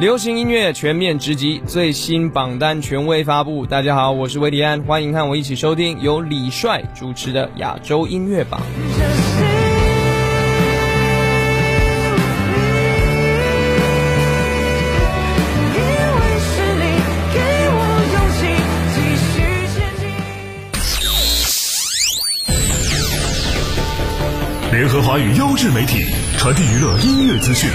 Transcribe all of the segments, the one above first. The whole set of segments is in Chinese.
流行音乐全面直击，最新榜单权威发布。大家好，我是维迪安，欢迎和我一起收听由李帅主持的亚洲音乐榜。联合华语优质媒体，传递娱乐音乐资讯，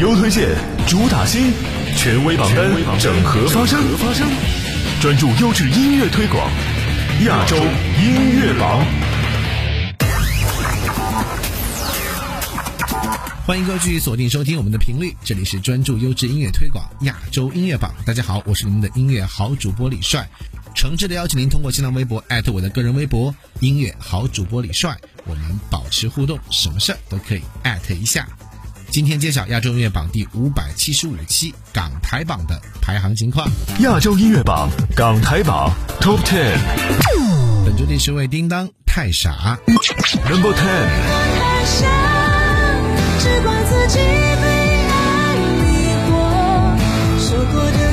优推荐，主打新，权威榜单，整合发声，专注优质音乐推广，亚洲音乐榜。欢迎各位继续锁定收听我们的频率，这里是专注优质音乐推广亚洲音乐榜。大家好，我是你们的音乐好主播李帅。诚挚的邀请您通过新浪微博艾特我的个人微博“音乐好主播李帅”，我们保持互动，什么事儿都可以艾特一下。今天揭晓亚洲音乐榜第五百七十五期港台榜的排行情况。亚洲音乐榜港台榜 Top Ten，本周第十位叮当太傻，Number Ten。Number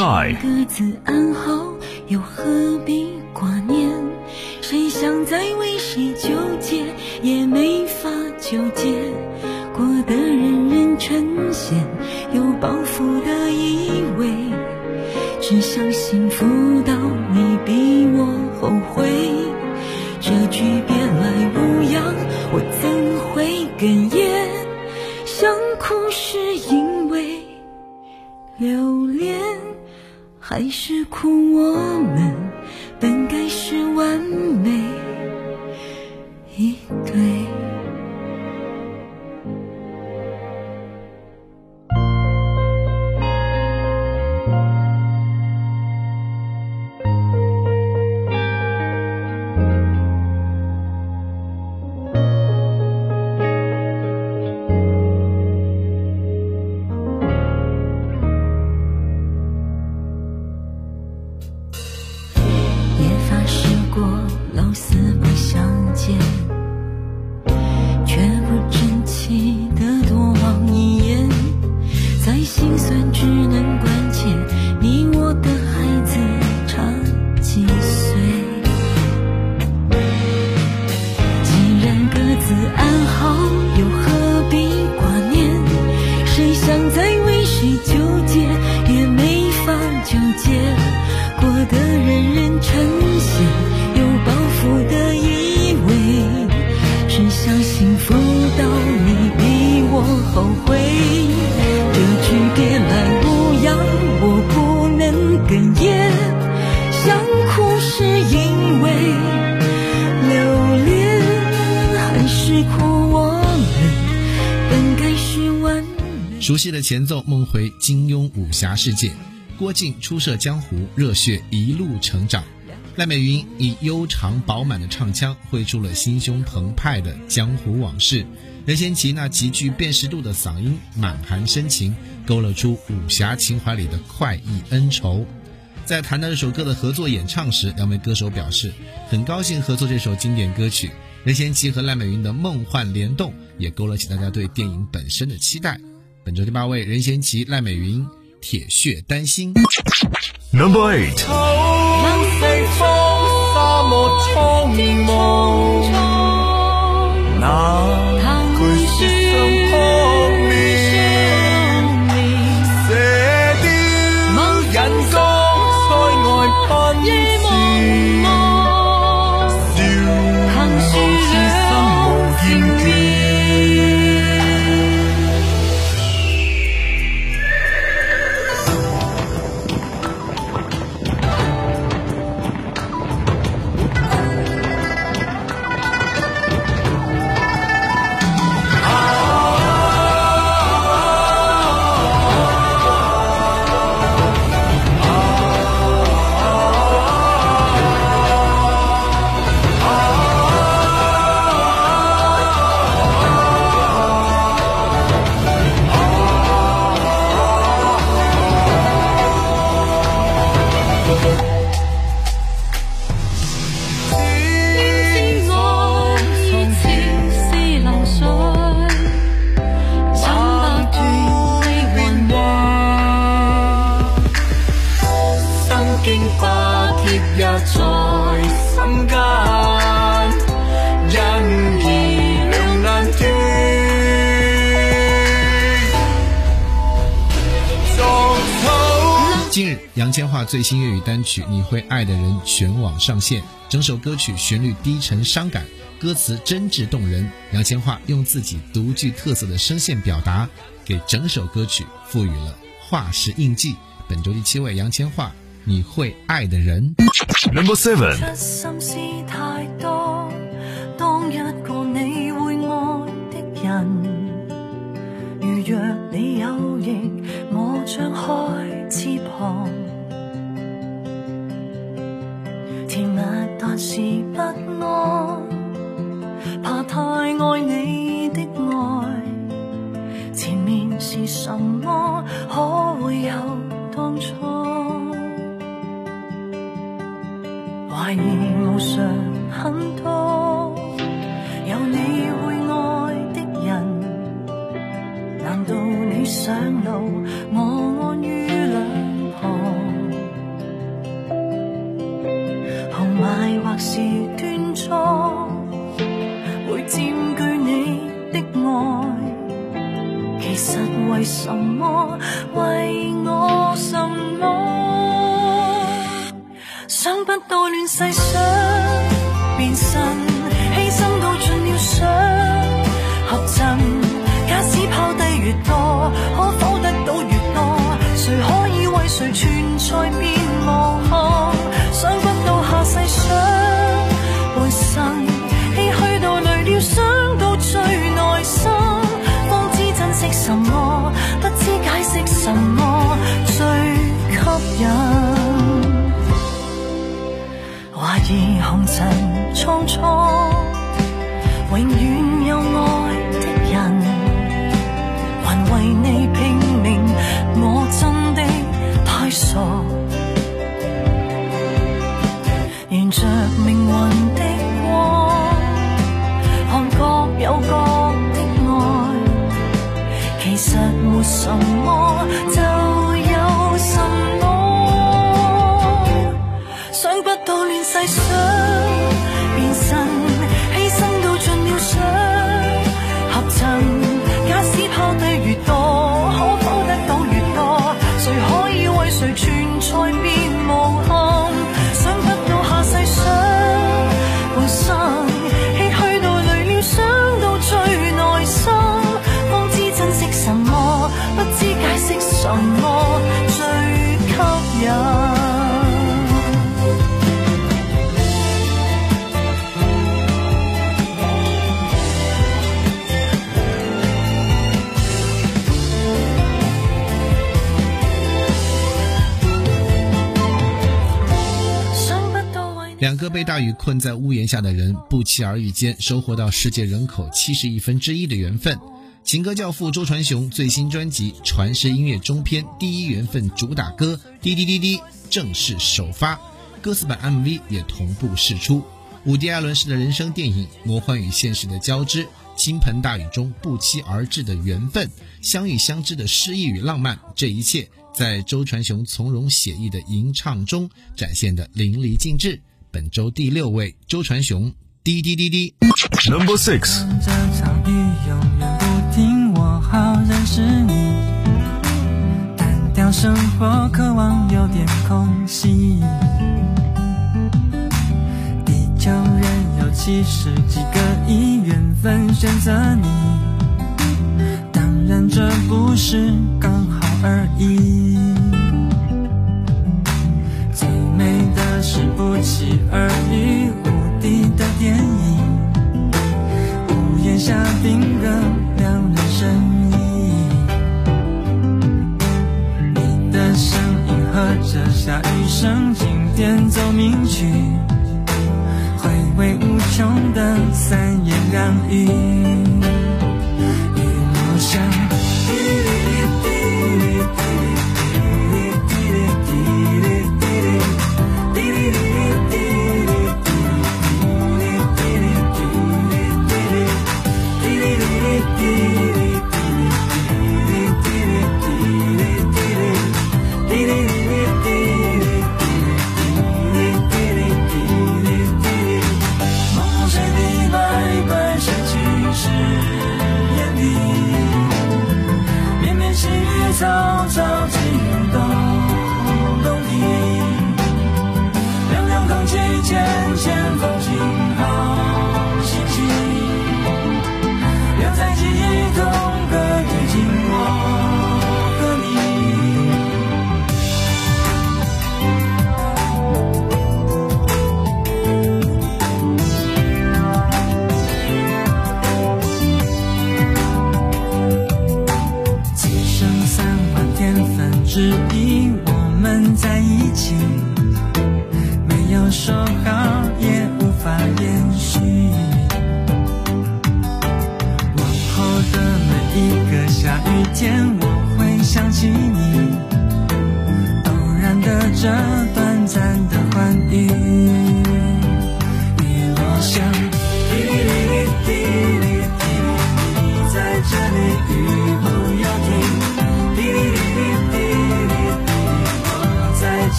各自安好，又何必挂念？谁想再为谁纠结，也没法纠结。过得人人称羡，有包袱的以为，只想幸福到你比我还是苦，我们本该是完美一对。前奏，梦回金庸武侠世界。郭靖初涉江湖，热血一路成长。赖美云以悠长饱满的唱腔，绘出了心胸澎湃的江湖往事。任贤齐那极具辨识度的嗓音，满含深情，勾勒出武侠情怀里的快意恩仇。在谈到这首歌的合作演唱时，两位歌手表示很高兴合作这首经典歌曲。任贤齐和赖美云的梦幻联动，也勾勒起大家对电影本身的期待。本周第八位，任贤齐、赖美云。铁血丹心。Number Eight。杨千嬅最新粤语单曲《你会爱的人》全网上线，整首歌曲旋律低沉伤感，歌词真挚动人。杨千嬅用自己独具特色的声线表达，给整首歌曲赋予了画石印记。本周第七位，杨千嬅《你会爱的人》。Number Seven。心思太多，當一個你會愛的人如若你有翼，我张开翅膀。是不安，怕太爱你的爱，前面是什么？可会有怀疑无常很多，有你会爱的人，难道你上路，我安于两？或是端庄，会占据你的爱。其实为什么？不到乱世想匆匆，永远有爱的人，还为你拼两个被大雨困在屋檐下的人，不期而遇间收获到世界人口七十亿分之一的缘分。情歌教父周传雄最新专辑《传世音乐中篇》第一缘分主打歌《滴滴滴滴》正式首发，歌词版 MV 也同步释出。伍迪·艾伦式的人生电影，魔幻与现实的交织，倾盆大雨中不期而至的缘分，相遇相知的诗意与浪漫，这一切在周传雄从容写意的吟唱中展现的淋漓尽致。本周第六位，周传雄，滴滴滴滴，Number Six。这场雨永远不停，我好认识你。单调生活，渴望有点空隙。地球人有七十几个亿，缘分选择你。当然，这不是刚好而已。不期而遇无敌的电影，屋檐下定格两人身影。你的声音和着下雨声，经典奏鸣曲，回味无穷的三言两语。雨落下。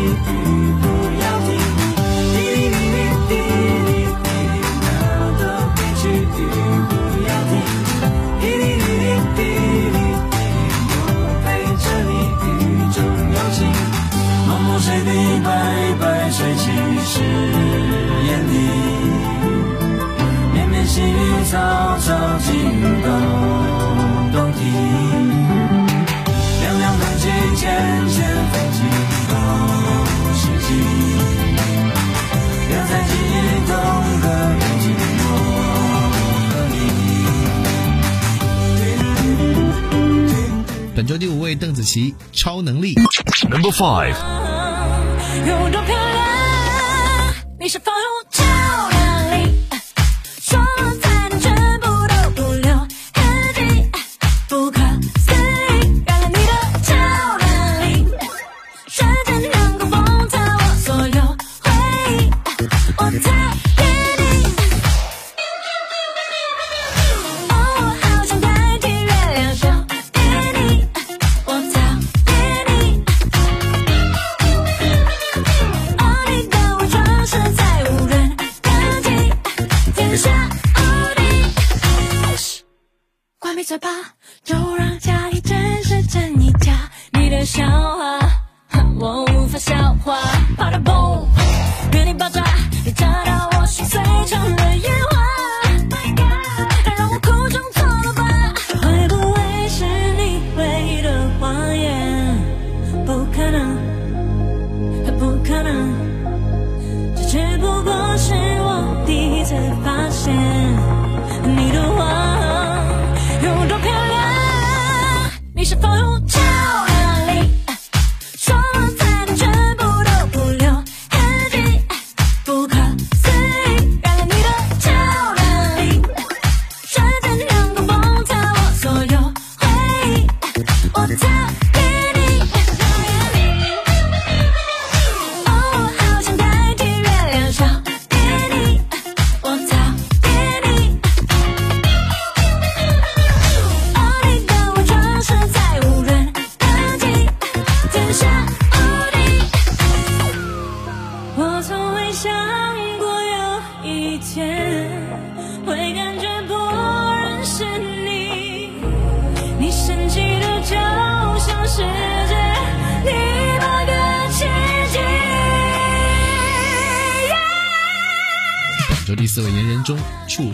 雨 five。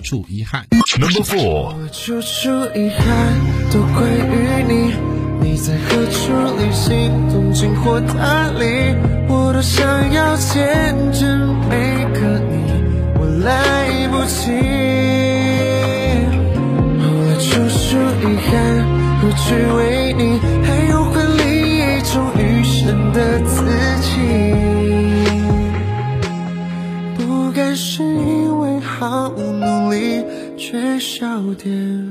处遗憾。Number four，我处处遗憾都归于你，你在何处旅行，东京或哪里，我都想要见证每个你，我来不及。后来处处遗憾，何去为你，糕点。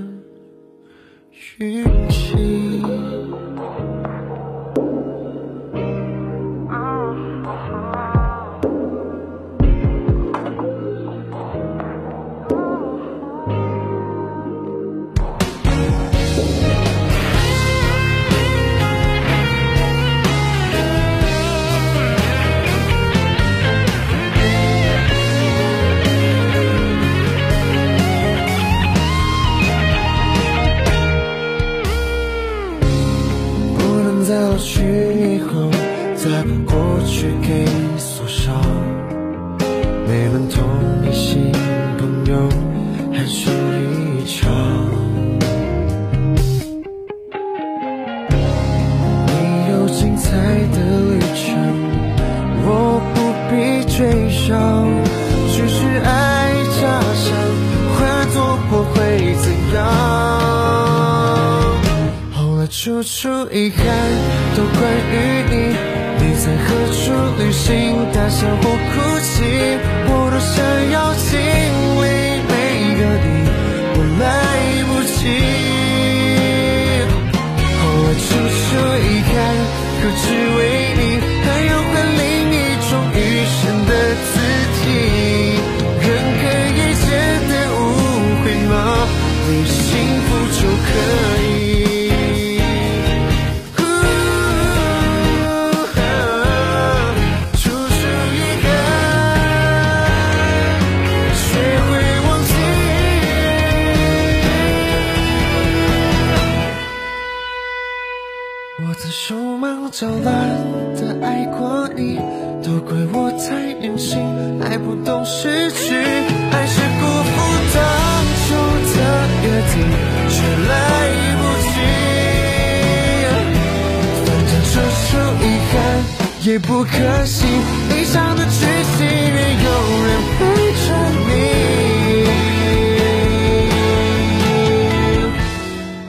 也不可惜，悲伤的剧情也有人陪着你。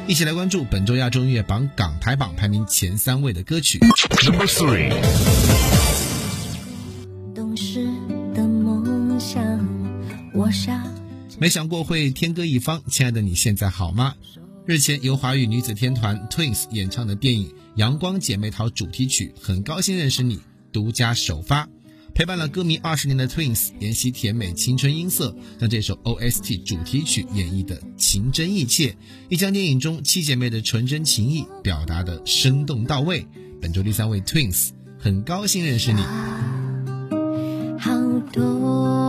一起来关注本周亚洲音乐榜港台榜排名前三位的歌曲。Number three，懂事的梦想，我傻。没想过会天各一方，亲爱的你现在好吗？日前由华语女子天团 Twins 演唱的电影《阳光姐妹淘》主题曲《很高兴认识你》独家首发，陪伴了歌迷二十年的 Twins 沿袭甜美青春音色，将这首 OST 主题曲演绎的情真意切，亦将电影中七姐妹的纯真情谊表达的生动到位。本周第三位 Twins，很高兴认识你。好多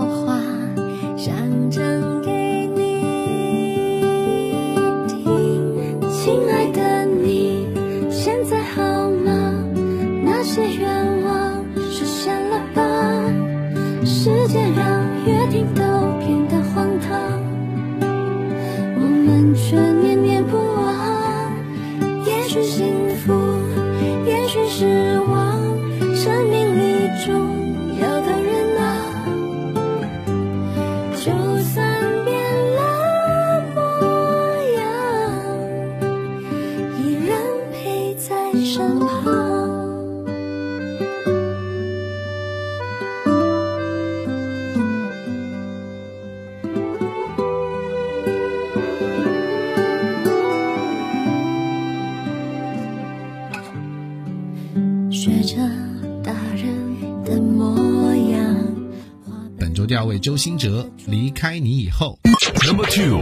第二位周兴哲，离开你以后。Number two，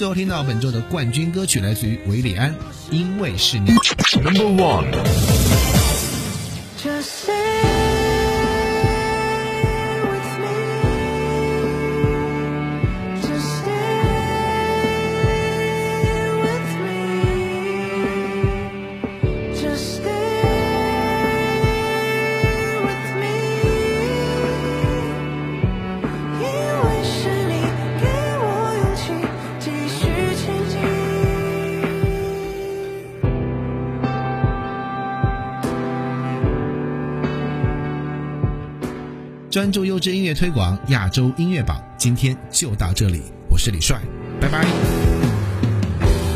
最后听到本周的冠军歌曲来自于韦礼安，《因为是你》。Number one，专注优质音乐推广亚洲音乐榜，今天就到这里，我是李帅，拜拜。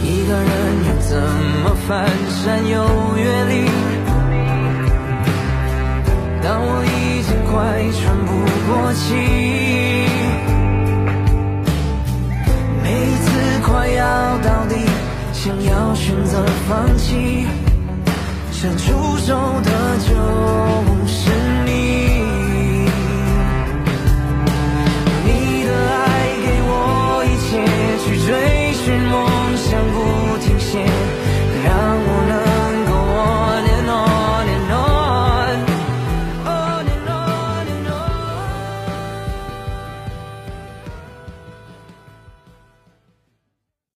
一个人要怎么翻山又越岭？当我已经快喘不过气，每一次快要到底，想要选择放弃，伸出手的就是追寻梦想不停歇。